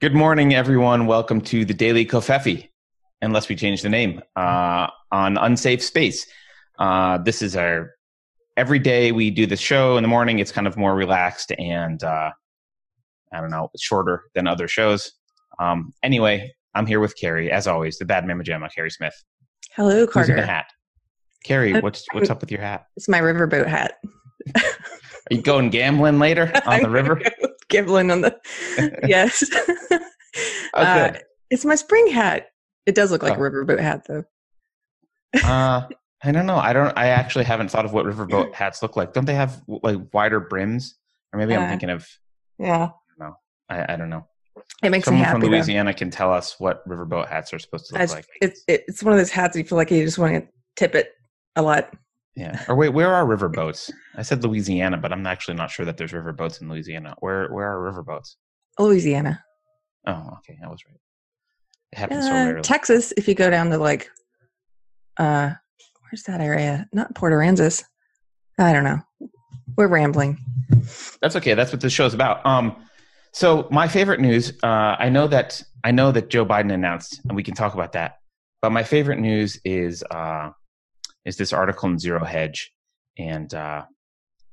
Good morning, everyone. Welcome to the Daily Covfefe, unless we change the name, uh, on Unsafe Space. Uh, this is our every day we do the show in the morning. It's kind of more relaxed and uh, I don't know, shorter than other shows. Um, anyway, I'm here with Keri, as always, the bad mama jamma, Keri Smith. Hello, Who's Carter. in the hat? Keri, Uh, what's what's up with your hat? It's my riverboat hat. Are you going gambling later on the I'm river? Gambling on the yes. Oh, Uh, it's my spring hat. It does look like Oh. a riverboat hat, though. Uh, I don't know. I don't. I actually haven't thought of what riverboat hats look like. Don't they have like wider brims? Or maybe I'm Uh, thinking of. Yeah, I, I don't know. it makes me Someone happy. from though. Louisiana can tell us what riverboat hats are supposed to look It's, like. it's it's one of those hats you feel like you just want to tip it a lot. Yeah. Or wait, where are riverboats? I said Louisiana, but I'm actually not sure that there's riverboats in Louisiana. Where where are riverboats? Louisiana, Oh, okay, I was right. It happens so uh, rarely. Texas. If you go down to like, uh, where's that area? Not Port Aransas. I don't know. We're rambling. That's okay. That's what this show's about. Um, so my favorite news. Uh, I know that I know that Joe Biden announced, and we can talk about that. But my favorite news is uh, is this article in Zero Hedge, and uh,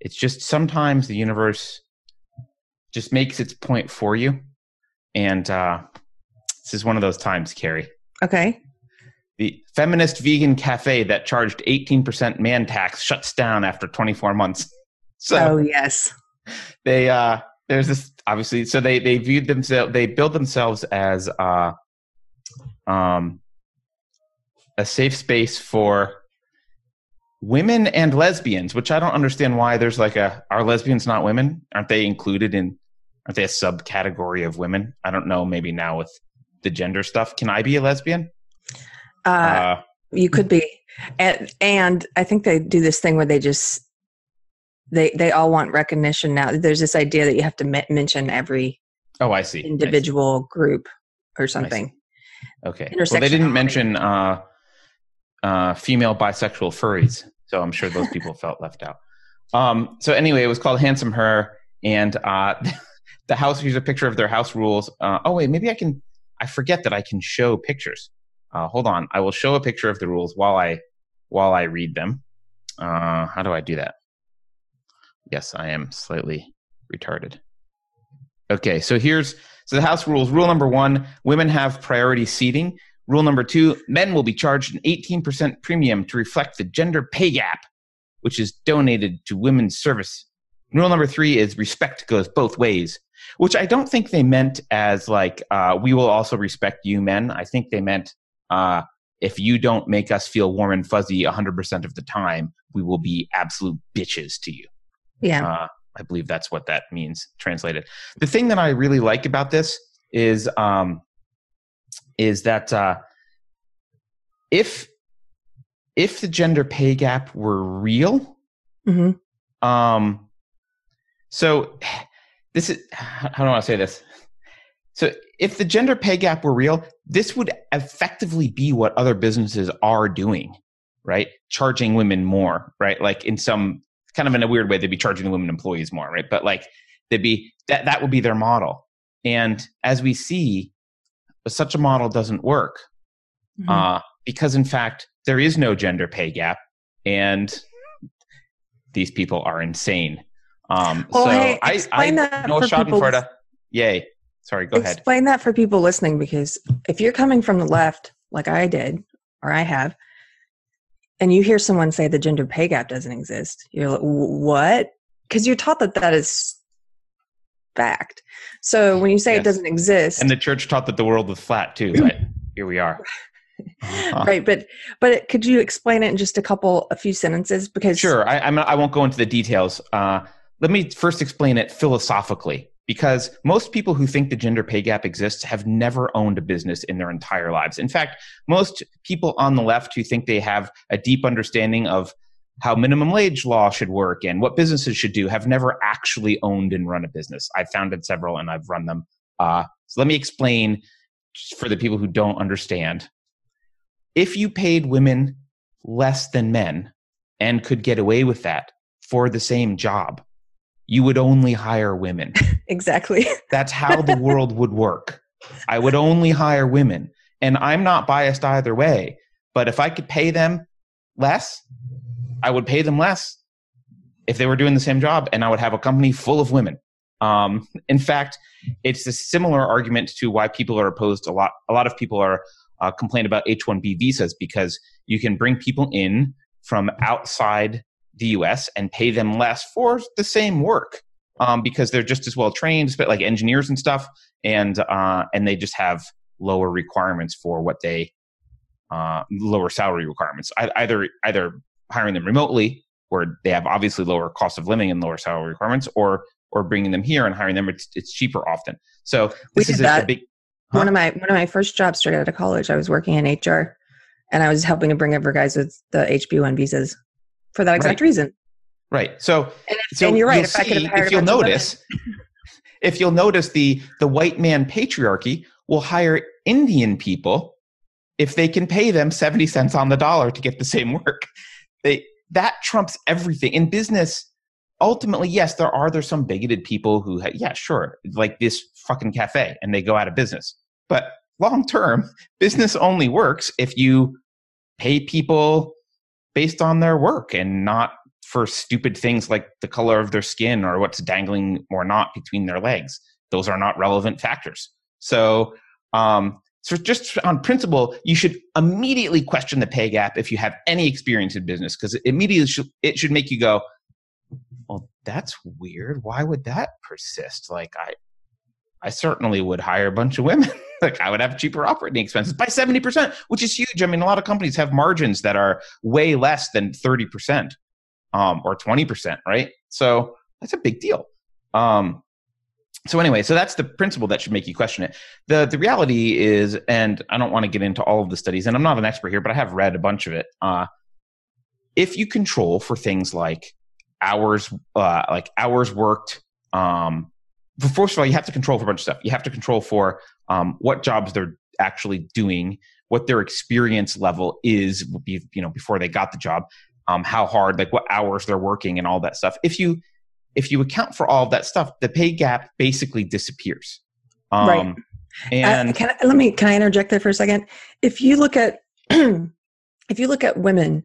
it's just sometimes the universe just makes its point for you, and uh, this is one of those times, Keri. Okay. The feminist vegan cafe that charged 18% man tax shuts down after 24 months. So oh yes. they uh there's this obviously so they they viewed themselves they build themselves as uh um a safe space for women and lesbians which i don't understand why there's like a are lesbians not women? Aren't they included in aren't they a subcategory of women? I don't know maybe now with the gender stuff. Can i be a lesbian? Uh, uh You could be, and and I think they do this thing where they just they they all want recognition now. There's this idea that you have to me- mention every oh i see. I see. individual group or something. Okay. Well, they didn't mention uh, uh, female bisexual furries, so I'm sure those people felt left out. Um, so anyway, it was called Handsome Her, and uh, the house. Here's a picture of their house rules. Uh, oh wait, maybe I can. I forget that I can show pictures. Uh, hold on, I will show a picture of the rules while I while I read them. Uh, how do I do that? Yes, I am slightly retarded. Okay, so here's so the house rules. Rule number one: women have priority seating. Rule number two: men will be charged an 18% premium to reflect the gender pay gap, which is donated to women's service. Rule number three is respect goes both ways, which I don't think they meant as like uh, we will also respect you men. I think they meant uh, if you don't make us feel warm and fuzzy 100% of the time, we will be absolute bitches to you. Yeah. Uh, I believe that's what that means translated. The thing that I really like about this is um, is that uh, if if the gender pay gap were real, hmm um, so this is how do I say this? So if the gender pay gap were real, this would effectively be what other businesses are doing, right? Charging women more, right? Like in some kind of in a weird way, they'd be charging the women employees more, right? But like they'd be that that would be their model. And as we see, such a model doesn't work Mm-hmm. uh, because in fact there is no gender pay gap, and these people are insane. Um, Well, so hey, I, I explain that no for people- Schadenfreude. Yay! Sorry, go ahead. Explain that for people listening because if you're coming from the left, like I did or I have, and you hear someone say the gender pay gap doesn't exist, you're like, what? Because you're taught that that is fact. So when you say Yes. it doesn't exist, And the church taught that the world was flat too, but here we are. Uh, right? But but could you explain it in just a couple, a few sentences? Because Sure, I, I'm I won't go into the details. Uh, let me first explain it philosophically, because most people who think the gender pay gap exists have never owned a business in their entire lives. In fact, most people on the left who think they have a deep understanding of how minimum wage law should work and what businesses should do have never actually owned and run a business. I've founded several and I've run them. Uh, so let me explain for the people who don't understand. If you paid women less than men and could get away with that for the same job, you would only hire women. exactly. That's how the world would work. I would only hire women. And I'm not biased either way. But if I could pay them less, I would pay them less if they were doing the same job, and I would have a company full of women. Um, in fact, it's a similar argument to why people are opposed. A lot, a lot of people are uh, complain about H-1B visas because you can bring people in from outside the U.S. and pay them less for the same work um, because they're just as well trained, but like engineers and stuff, and uh, and they just have lower requirements for what they uh, lower salary requirements. I, either either hiring them remotely, where they have obviously lower cost of living and lower salary requirements, or or bringing them here and hiring them. It's, it's cheaper often. So this is a, a big. Huh? One of my one of my first jobs straight out of college, I was working in HR, and I was helping to bring over guys with the HB one visas for that exact right. reason. Right. So, and, if, so and you're right. If, see, if you'll notice, if you'll notice, the the white man patriarchy will hire Indian people if they can pay them seventy cents on the dollar to get the same work. They that trumps everything in business. Ultimately, yes, there are there's some bigoted people who, yeah, sure, like this fucking cafe, and they go out of business. But long term, business only works if you pay people based on their work and not for stupid things like the color of their skin or what's dangling or not between their legs. Those are not relevant factors. So, um, so just on principle, you should immediately question the pay gap if you have any experience in business because immediately it should make you go, "Well, that's weird. Why would that persist?" Like I, I certainly would hire a bunch of women. like I would have cheaper operating expenses by 70%, which is huge. I mean, a lot of companies have margins that are way less than 30% um, or 20%, right? So that's a big deal. Um, so anyway, so that's the principle that should make you question it. The the reality is, and I don't want to get into all of the studies, and I'm not an expert here, but I have read a bunch of it. Uh, if you control for things like hours, uh, like hours worked, um, first of all, you have to control for a bunch of stuff. You have to control for um, what jobs they're actually doing, what their experience level is, you know, before they got the job, um, how hard, like what hours they're working, and all that stuff. If you if you account for all of that stuff, the pay gap basically disappears. Um, right. And uh, can I, let me can I interject there for a second? If you look at if you look at women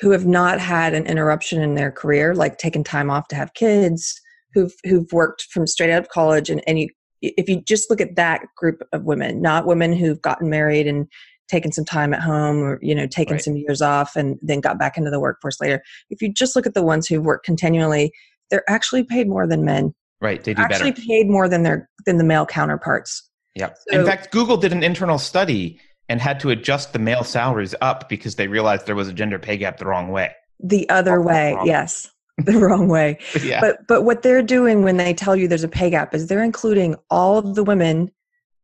who have not had an interruption in their career, like taking time off to have kids, who've who've worked from straight out of college, and and you if you just look at that group of women, not women who've gotten married and taken some time at home or you know taken right. some years off and then got back into the workforce later if you just look at the ones who've worked continually they're actually paid more than men. Right, they do better. actually better. paid more than their than the male counterparts. Yeah. So, In fact, Google did an internal study and had to adjust the male salaries up because they realized there was a gender pay gap the wrong way. The other way, yes. The wrong way. yeah. But but what they're doing when they tell you there's a pay gap is they're including all of the women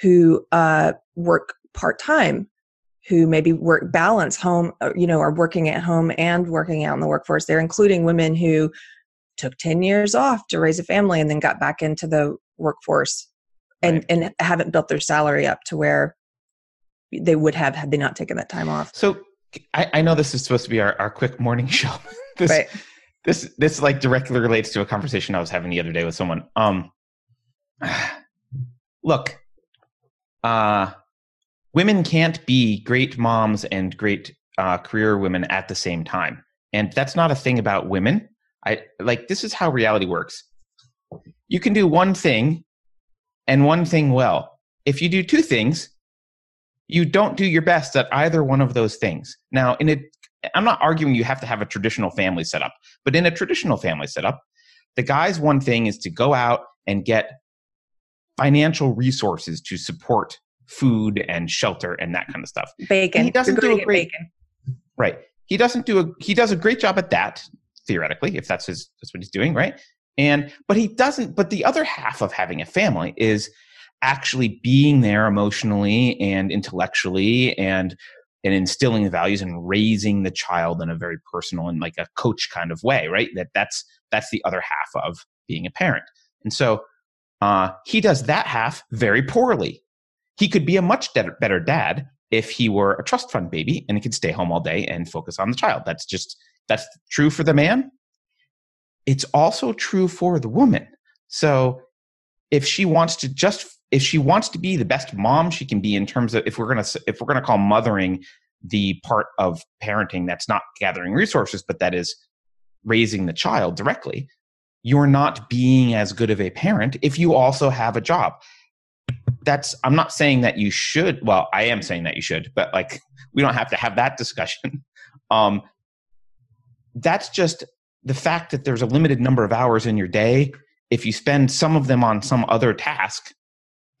who uh, work part time who maybe work balance home uh, you know are working at home and working out in the workforce they're including women who took 10 years off to raise a family and then got back into the workforce and right. and haven't built their salary up to where they would have had they not taken that time off. So i, I know this is supposed to be our, our quick morning show. This, right. this this like directly relates to a conversation i was having the other day with someone. Um look uh women can't be great moms and great uh, career women at the same time. And that's not a thing about women I like this is how reality works. You can do one thing and one thing well. If you do two things, you don't do your best at either one of those things. Now, in a I'm not arguing you have to have a traditional family setup, but in a traditional family setup, the guy's one thing is to go out and get financial resources to support food and shelter and that kind of stuff. Bacon. And he doesn't do a great bacon. right. He doesn't do a he does a great job at that theoretically, if that's his that's what he's doing, right? And but he doesn't. But the other half of having a family is actually being there emotionally and intellectually and and instilling the values and raising the child in a very personal and like a coach kind of way, right? That that's that's the other half of being a parent. And so uh, he does that half very poorly. He could be a much better dad if he were a trust fund baby and he could stay home all day and focus on the child. That's just that's true for the man. It's also true for the woman. So if she wants to just if she wants to be the best mom she can be in terms of if we're gonna if we're gonna call mothering the part of parenting that's not gathering resources, but that is raising the child directly, you're not being as good of a parent if you also have a job. That's, I'm not saying that you should, well, I am saying that you should, but like, we don't have to have that discussion. Um, that's just the fact that there's a limited number of hours in your day. If you spend some of them on some other task,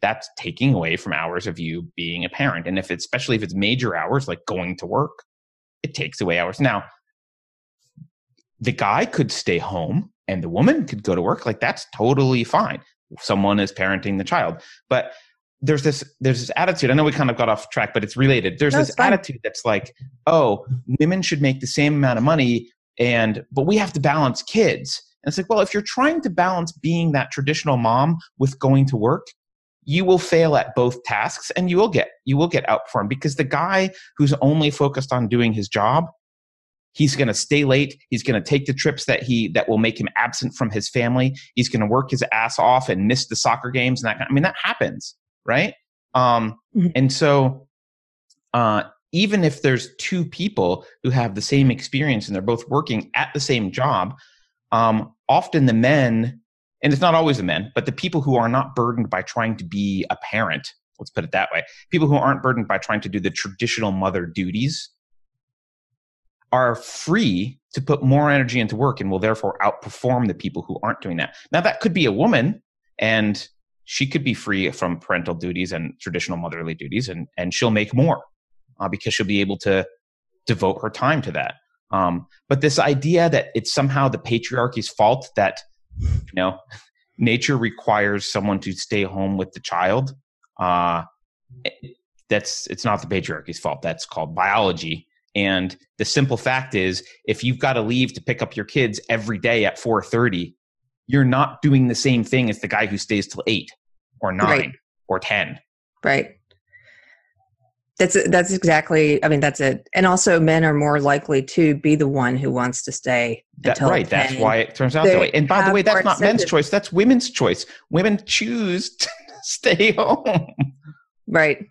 that's taking away from hours of you being a parent. And if it's, especially if it's major hours like going to work, it takes away hours. Now, the guy could stay home and the woman could go to work. Like that's totally fine. Someone is parenting the child. But there's this there's this attitude. I know we kind of got off track, but it's related. There's no, this attitude that's like, oh, women should make the same amount of money and but we have to balance kids. And it's like, well, if you're trying to balance being that traditional mom with going to work, you will fail at both tasks and you will get you will get outperformed because the guy who's only focused on doing his job he's going to stay late he's going to take the trips that he that will make him absent from his family he's going to work his ass off and miss the soccer games and that kind i mean that happens right um mm-hmm. and so uh even if there's two people who have the same experience and they're both working at the same job um often the men and it's not always the men, but the people who are not burdened by trying to be a parent, let's put it that way, people who aren't burdened by trying to do the traditional mother duties are free to put more energy into work and will therefore outperform the people who aren't doing that. Now, that could be a woman and she could be free from parental duties and traditional motherly duties and, and she'll make more uh, because she'll be able to devote her time to that. Um, but this idea that it's somehow the patriarchy's fault that you know nature requires someone to stay home with the child uh that's it's not the patriarchy's fault that's called biology and the simple fact is if you've got to leave to pick up your kids every day at 4:30 you're not doing the same thing as the guy who stays till 8 or 9 right. or 10 right that's that's exactly. I mean, that's it. And also, men are more likely to be the one who wants to stay. That, right. That's why it turns out that way. And by the way, that's not men's choice. That's women's choice. Women choose to stay home. Right.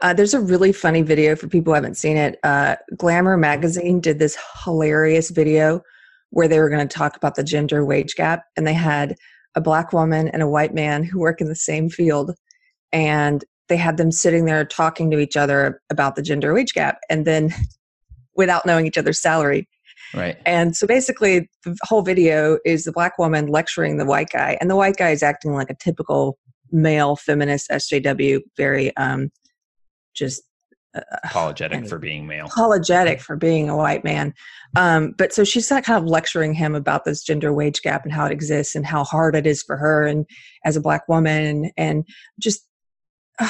Uh, there's a really funny video for people who haven't seen it. Uh, Glamour magazine did this hilarious video where they were going to talk about the gender wage gap, and they had a black woman and a white man who work in the same field, and they had them sitting there talking to each other about the gender wage gap and then without knowing each other's salary. Right. And so basically the whole video is the black woman lecturing the white guy and the white guy is acting like a typical male feminist sjw very um just uh, apologetic for being male. Apologetic for being a white man. Um, but so she's not kind of lecturing him about this gender wage gap and how it exists and how hard it is for her and as a black woman and just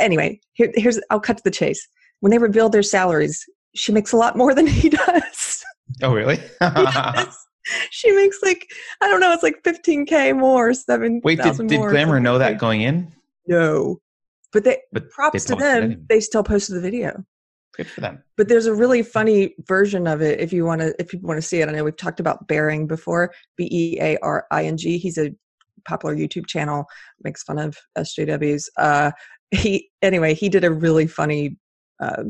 anyway, here, here's I'll cut to the chase. When they reveal their salaries, she makes a lot more than he does. Oh, really? yes. She makes like I don't know, it's like 15k more, seven. Wait, did, did Glamour know that going in? No, but they but props they to them. They still posted the video. Good for them. But there's a really funny version of it if you want to if people want to see it. I know we've talked about Bearing before. B E A R I N G. He's a popular YouTube channel makes fun of SJWs. Uh, he anyway, he did a really funny uh,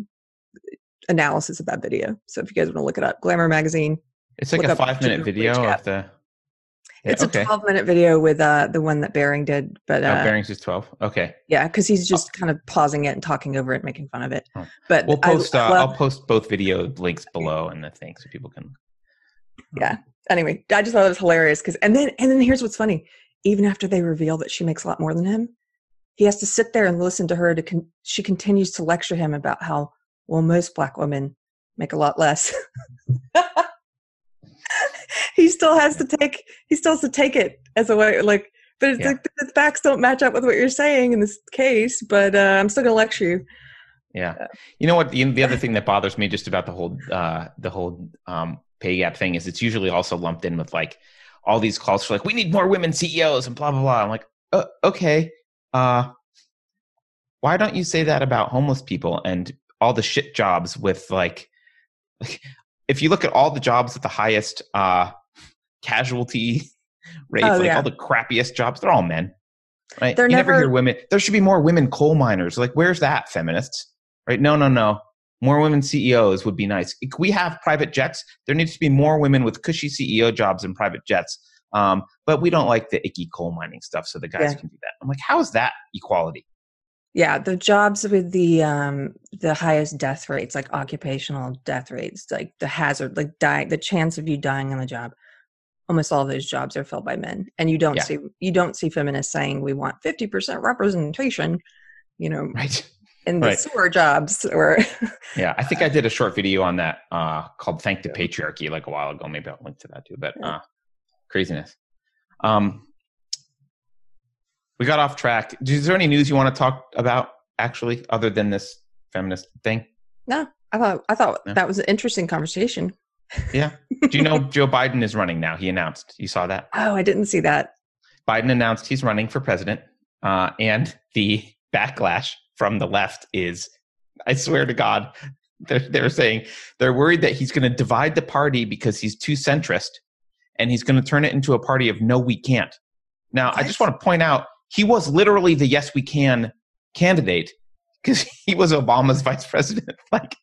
analysis of that video. So if you guys want to look it up, Glamour Magazine. It's like a five minute video of the. Yeah, it's okay. a 12 minute video with uh, the one that Bearing did, but oh, uh, oh, Bearing's is 12. Okay. Yeah, because he's just kind of pausing it and talking over it, making fun of it. Oh. But we'll post. I, uh, I'll post both video links below and the thing so people can. Yeah. Anyway, I just thought it was hilarious because, and then and then here's what's funny: even after they reveal that she makes a lot more than him, he has to sit there and listen to her to con- she continues to lecture him about how well most black women make a lot less. he still has to take he still has to take it as a way like but it's yeah. like the facts don't match up with what you're saying in this case but uh, i'm still gonna lecture you yeah you know what the, the other thing that bothers me just about the whole uh the whole um pay gap thing is it's usually also lumped in with like all these calls for like we need more women CEOs and blah blah blah. I'm like, uh, okay, uh, why don't you say that about homeless people and all the shit jobs with like, like if you look at all the jobs at the highest uh, casualty rates, oh, like yeah. all the crappiest jobs, they're all men. Right? They're you never, never- hear women. There should be more women coal miners. Like, where's that, feminists? Right? No, no, no. More women CEOs would be nice. If we have private jets. There needs to be more women with cushy CEO jobs in private jets. Um, but we don't like the icky coal mining stuff, so the guys Yeah. can do that. I'm like, how is that equality? Yeah, the jobs with the um the highest death rates, like occupational death rates, like the hazard, like die, the chance of you dying on the job. Almost all of those jobs are filled by men, and you don't Yeah. see you don't see feminists saying we want fifty percent representation, you know, Right? In the Right. sewer jobs or Yeah, I think I did a short video on that uh, called "Thank the Patriarchy" like a while ago. Maybe I'll link to that too. But uh, craziness. Um, we got off track. Is there any news you want to talk about actually, other than this feminist thing? no. I thought I thought No. that was an interesting conversation. Yeah. Do you know Joe Biden is running now? He announced. You saw that? Oh, I didn't see that. Biden announced he's running for president, uh, and the backlash from the left is, I swear to God, they're, they're saying they're worried that he's going to divide the party because he's too centrist, and he's going to turn it into a party of no, we can't. Now, I just want to point out he was literally the yes, we can candidate because he was Obama's vice president. like,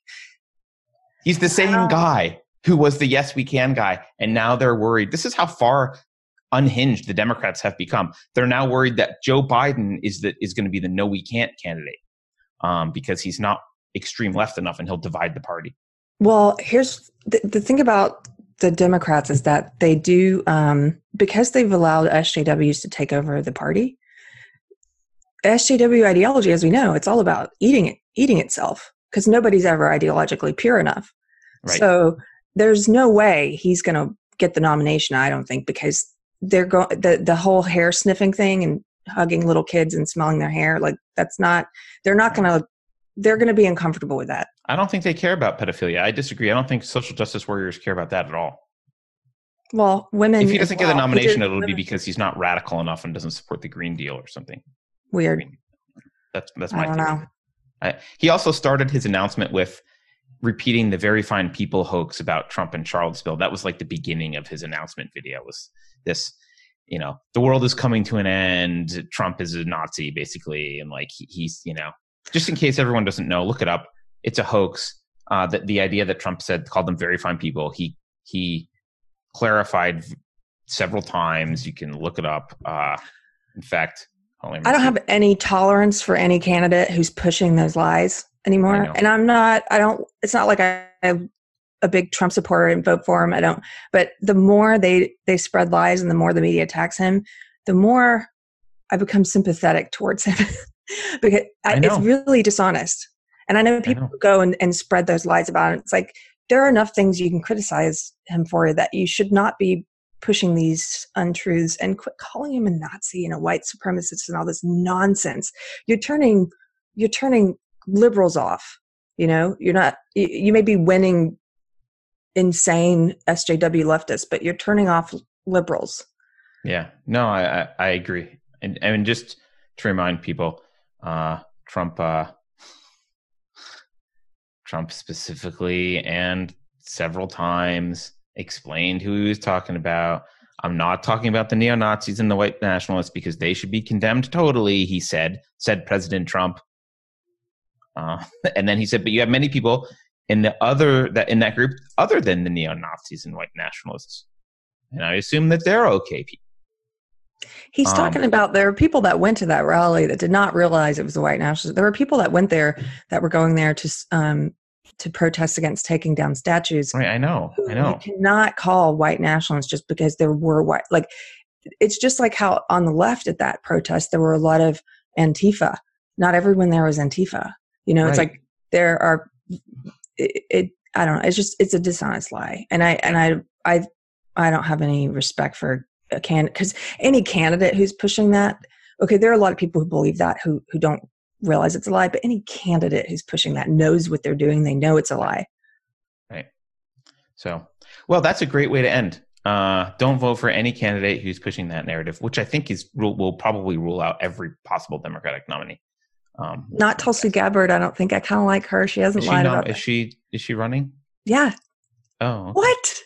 he's the same Wow. guy who was the yes, we can guy, and now they're worried. This is how far unhinged the Democrats have become. They're now worried that Joe Biden is the, is going to be the no we can't candidate um, because he's not extreme left enough and he'll divide the party. Well, here's the, the thing about the Democrats is that they do um, because they've allowed SJWs to take over the party. SJW ideology, as we know, it's all about eating it, eating itself, because nobody's ever ideologically pure enough. Right. So there's no way he's going to get the nomination. I don't think because they're going the the whole hair sniffing thing and hugging little kids and smelling their hair like that's not. They're not going to. They're going to be uncomfortable with that. I don't think they care about pedophilia. I disagree. I don't think social justice warriors care about that at all. Well, women. If he doesn't get the nomination, it'll be because he's not radical enough and doesn't support the Green Deal or something. weird. That's that's my. I don't theory. know. I, he also started his announcement with repeating the very fine people hoax about Trump and Charlottesville. That was like the beginning of his announcement video. Was this, you know, the world is coming to an end. Trump is a Nazi, basically, and like he, he's, you know, just in case everyone doesn't know, look it up. It's a hoax. Uh, that the idea that Trump said called them very fine people. He he clarified several times. You can look it up. Uh, in fact, hold on, let me I don't have any tolerance for any candidate who's pushing those lies anymore. And I'm not, I don't, it's not like I- I'm a big Trump supporter and vote for him. I don't, but the more they, they spread lies and the more the media attacks him, the more I become sympathetic towards him because I, I it's really dishonest. And I know people know. go and, and spread those lies about him. It's like, there are enough things you can criticize him for that you should not be pushing these untruths and quit calling him a Nazi and a white supremacist and all this nonsense. You're turning you're turning liberals off. You know, you're not you, you may be winning insane SJW leftists, but you're turning off liberals. Yeah, no, I I, agree, and and just to remind people, uh, Trump, uh, Trump specifically, and several times explained who he was talking about. I'm not talking about the neo Nazis and the white nationalists because they should be condemned totally. He said, said President Trump. Uh, and then he said, but you have many people in the other that in that group other than the neo Nazis and white nationalists, and I assume that they're okay people. He's Um, talking about there are people that went to that rally that did not realize it was the white nationalists. There were people that went there that were going there to um, to protest against taking down statues. Right, I know, I know. You cannot call white nationalists just because there were white. Like it's just like how on the left at that protest there were a lot of Antifa. Not everyone there was Antifa. You know, it's like there are. It, it I don't know. It's just it's a dishonest lie, and I and I I I don't have any respect for a can because any candidate who's pushing that. Okay, there are a lot of people who believe that who who don't realize it's a lie, but any candidate who's pushing that knows what they're doing. They know it's a lie. Right. So, well, that's a great way to end. Uh, don't vote for any candidate who's pushing that narrative, which I think is will probably rule out every possible Democratic nominee. Um, Not Tulsi Gabbard. I don't think I kind of like her. She hasn't she lied not? about Is that. she? Is she running? Yeah. Oh, okay. What?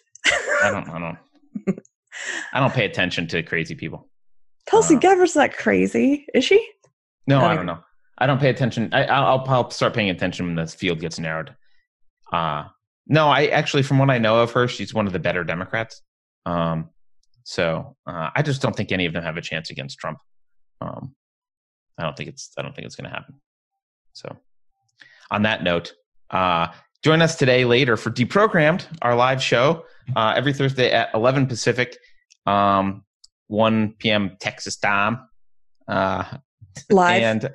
I don't. I don't. I don't pay attention to crazy people. Tulsi Uh, Gabbard's not crazy, is she? No, I don't know. I don't pay attention. I, I'll, I'll start paying attention when the field gets narrowed. Uh, no, I actually, from what I know of her, she's one of the better Democrats. Um, so uh, I just don't think any of them have a chance against Trump. Um, I don't think it's. I don't think it's going to happen. So, on that note, uh, join us today later for Deprogrammed, our live show uh, every Thursday at 11 Pacific, um, 1 p.m. Texas time. Uh, Live. and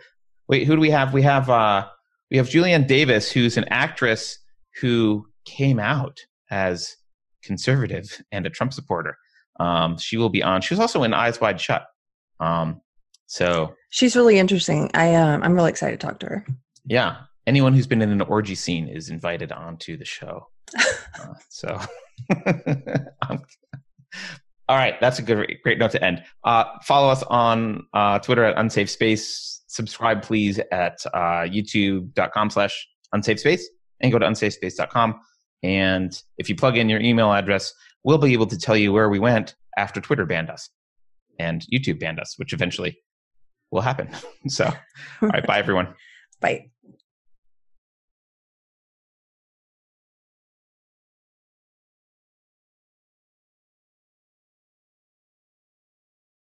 wait, who do we have? We have uh, we have Julienne Davis, who's an actress who came out as conservative and a Trump supporter. Um, she will be on. She was also in Eyes Wide Shut. Um, so She's really interesting. I um, I'm really excited to talk to her. yeah, anyone who's been in an orgy scene is invited onto the show. Uh, so, all right, that's a good, great note to end. Uh, follow us on uh, Twitter at Unsafe Space. Subscribe, please, at uh, youtube.com slash unsafe space and go to unsafespace.com. And if you plug in your email address, we'll be able to tell you where we went after Twitter banned us and YouTube banned us, which eventually will happen. So, all right, bye, everyone. Bye.